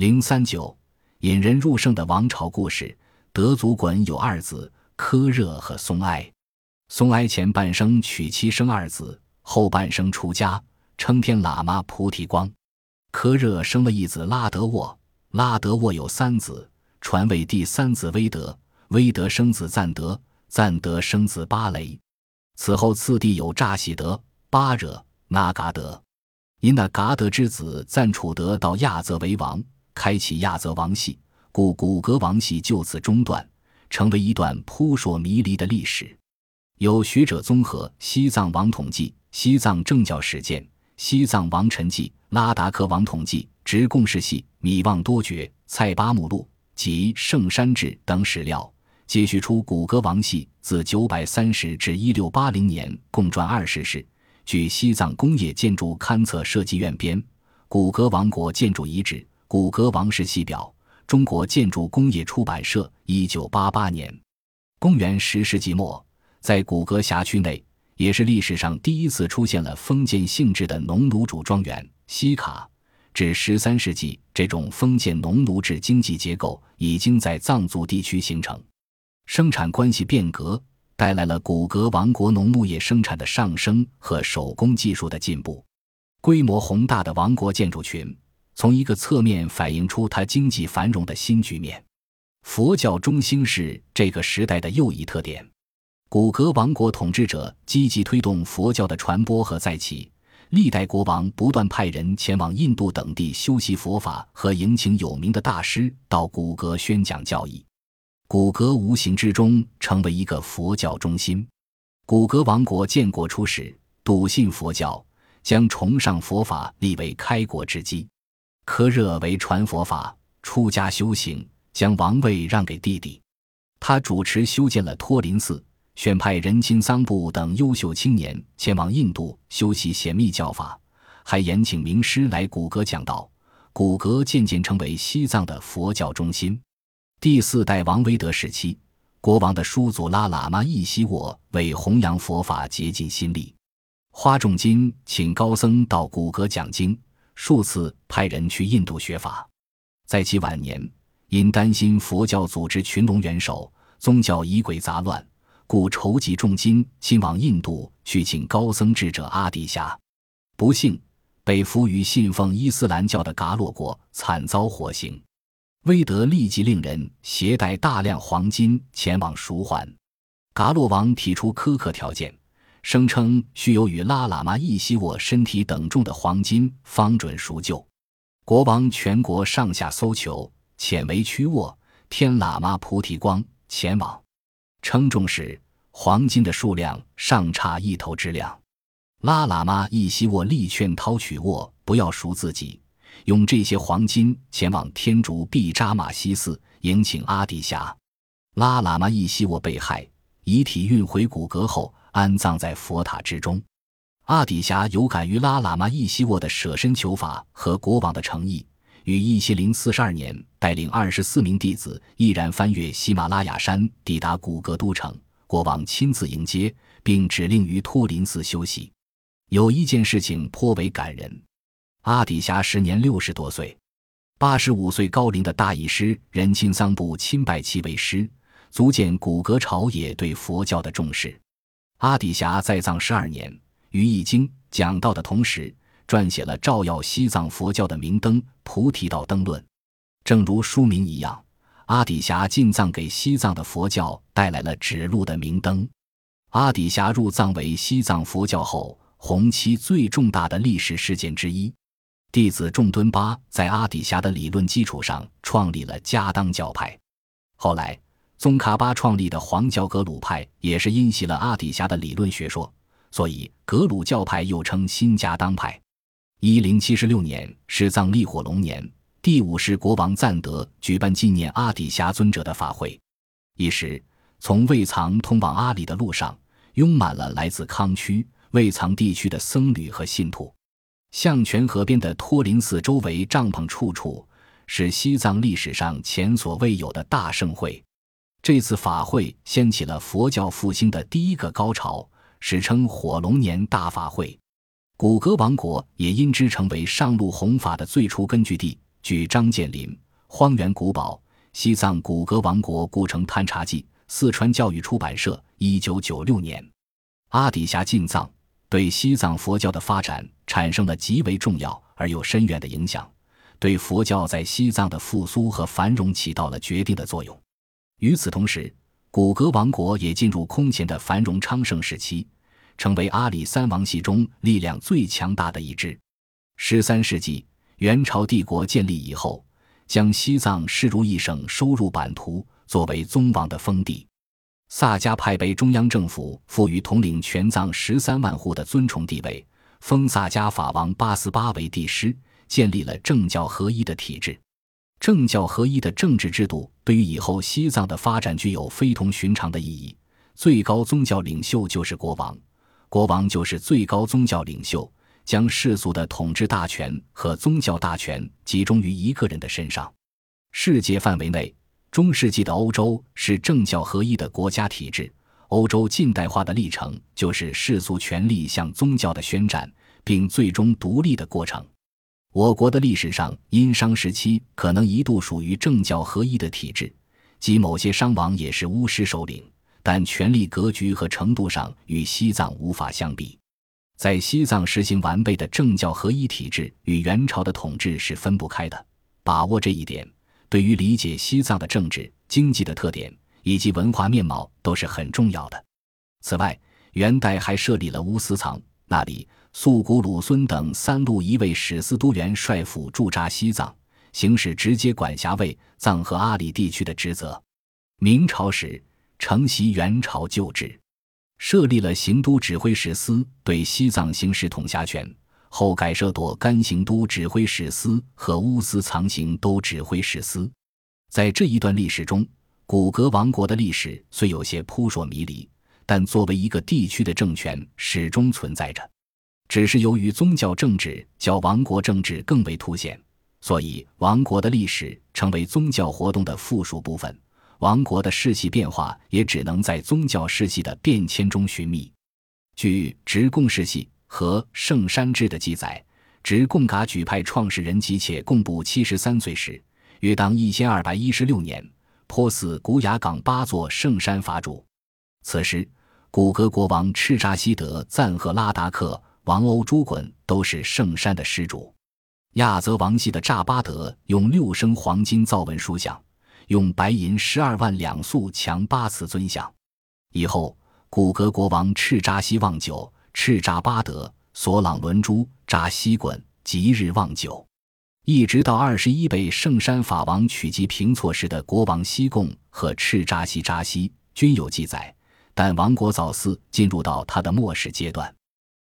零三九，引人入胜的王朝故事。德祖衮有二子，柯热和松哀。松哀前半生娶妻生二子，后半生出家，称天喇嘛菩提光。柯热生了一子拉德沃，拉德沃有三子，传为第三子威德，威德生子赞德，赞德生子巴雷。此后次第有扎喜德、巴惹、那嘎德。因那嘎德之子赞楚德到亚泽为王，开启亚泽王系，故古格王系就此中断，成为一段扑朔迷离的历史。有学者综合《西藏王统记》《西藏政教史鉴》《西藏王臣记》《拉达克王统记》《直贡氏系米旺多爵》《蔡巴木录》及《圣山志》等史料，揭叙出古格王系自九百三十至一六八零年共传二十世。据西藏工业建筑勘测设计院编《古格王国建筑遗址·古格王室系表》，中国建筑工业出版社，一九八八年。公元十世纪末，在古格辖区内，也是历史上第一次出现了封建性质的农奴主庄园——西卡。至十三世纪，这种封建农奴制经济结构已经在藏族地区形成，生产关系变革。带来了古格王国农牧业生产的上升和手工技术的进步，规模宏大的王国建筑群，从一个侧面反映出它经济繁荣的新局面。佛教中兴是这个时代的又一特点。古格王国统治者积极推动佛教的传播和再起，历代国王不断派人前往印度等地修习佛法和迎请有名的大师到古格宣讲教义。古格无形之中成为一个佛教中心。古格王国建国初始，笃信佛教，将崇尚佛法立为开国之基。科热为传佛法，出家修行，将王位让给弟弟。他主持修建了托林寺，选派仁钦桑布等优秀青年前往印度修习显密教法，还延请名师来古格讲道。古格渐渐成为西藏的佛教中心。第四代王维德时期，国王的叔祖拉喇嘛易希沃为弘扬佛法竭尽心力，花重金请高僧到古格讲经，数次派人去印度学法。在其晚年，因担心佛教组织群龙元首，宗教疑鬼杂乱，故筹集重金亲往印度去请高僧智者阿底峡。不幸被俘于信奉伊斯兰教的噶洛国，惨遭火刑。威德立即令人携带大量黄金前往赎还。噶洛王提出苛刻条件，声称需有与拉喇嘛一西沃身体等重的黄金方准赎救。国王全国上下搜求，遣为屈沃天喇嘛菩提光前往，称重时黄金的数量尚差一头之量。拉喇嘛一西沃力劝掏取沃不要赎自己。用这些黄金前往天竺毕扎马西寺迎请阿底峡。拉喇嘛一希沃被害，遗体运回古格后安葬在佛塔之中。阿底峡有感于拉喇嘛一希沃的舍身求法和国王的诚意，于一七零四十二年带领二十四名弟子毅然翻越喜马拉雅山，抵达古格都城。国王亲自迎接，并指令于托林寺休息。有一件事情颇为感人。阿底峡时年六十多岁，八十五岁高龄的大义师仁钦桑布亲拜其为师，足见古格朝野对佛教的重视。阿底峡在藏十二年，于译经讲道的同时，撰写了照耀西藏佛教的明灯《菩提道灯论》。正如书名一样，阿底峡进藏给西藏的佛教带来了指路的明灯。阿底峡入藏为西藏佛教后红期最重大的历史事件之一。弟子仲敦巴在阿底峡的理论基础上创立了迦当教派，后来宗喀巴创立的黄教格鲁派也是因袭了阿底峡的理论学说，所以格鲁教派又称新迦当派。一零七六年是藏历火龙年，第五世国王赞德举办纪念阿底峡尊者的法会，一时从卫藏通往阿里的路上拥满了来自康区、卫藏地区的僧侣和信徒。象泉河边的托林寺周围帐篷处处，是西藏历史上前所未有的大盛会。这次法会掀起了佛教复兴的第一个高潮，史称火龙年大法会。古格王国也因之成为上路弘法的最初根据地。据张建林《荒原古堡：西藏古格王国故城探查记》，四川教育出版社，一九九六年。阿底峡进藏对西藏佛教的发展产生了极为重要而又深远的影响，对佛教在西藏的复苏和繁荣起到了决定的作用。与此同时，古格王国也进入空前的繁荣昌盛时期，成为阿里三王系中力量最强大的一支。十三世纪，元朝帝国建立以后，将西藏视如一省，收入版图，作为宗王的封地。萨迦派被中央政府赋予统领全藏十三万户的尊崇地位，封萨迦法王八思巴为帝师，建立了政教合一的体制。政教合一的政治制度对于以后西藏的发展具有非同寻常的意义。最高宗教领袖就是国王，国王就是最高宗教领袖，将世俗的统治大权和宗教大权集中于一个人的身上。世界范围内，中世纪的欧洲是政教合一的国家体制。欧洲近代化的历程就是世俗权力向宗教的宣战，并最终独立的过程。我国的历史上，殷商时期可能一度属于政教合一的体制，即某些商王也是巫师首领，但权力格局和程度上与西藏无法相比。在西藏实行完备的政教合一体制与元朝的统治是分不开的。把握这一点，对于理解西藏的政治、经济的特点以及文化面貌都是很重要的。此外，元代还设立了乌斯藏，那里。素古鲁孙等三路一位使司督员率府驻扎西藏，行使直接管辖卫藏和阿里地区的职责。明朝时承袭元朝旧制，设立了行都指挥使司，对西藏行使统辖权。后改设朵甘行都指挥使司和乌斯藏行都指挥使司。在这一段历史中，古格王国的历史虽有些扑朔迷离，但作为一个地区的政权始终存在着。只是由于宗教政治较王国政治更为凸显，所以王国的历史成为宗教活动的附属部分。王国的世系变化也只能在宗教世系的变迁中寻觅。据《直贡世系》和《圣山志》的记载，直贡噶举派创始人吉且贡布七十三岁时，约当一千二百一十六年，颇似古雅岗八座圣山法主。此时，古格国王赤扎西德赞赫拉达克。王欧朱衮都是圣山的施主，亚泽王系的扎巴德用六升黄金造文书像，用白银十二万两塑强八次尊像。以后，古格国王赤扎西望九、赤扎巴德、索朗伦珠、扎西衮吉日望九，一直到二十一被圣山法王取吉平措时的国王西贡和赤扎西扎西均有记载，但王国早似进入到他的末世阶段。